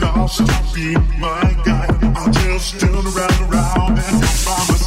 Lost, don't be my guide. I'll just turn around, around and find by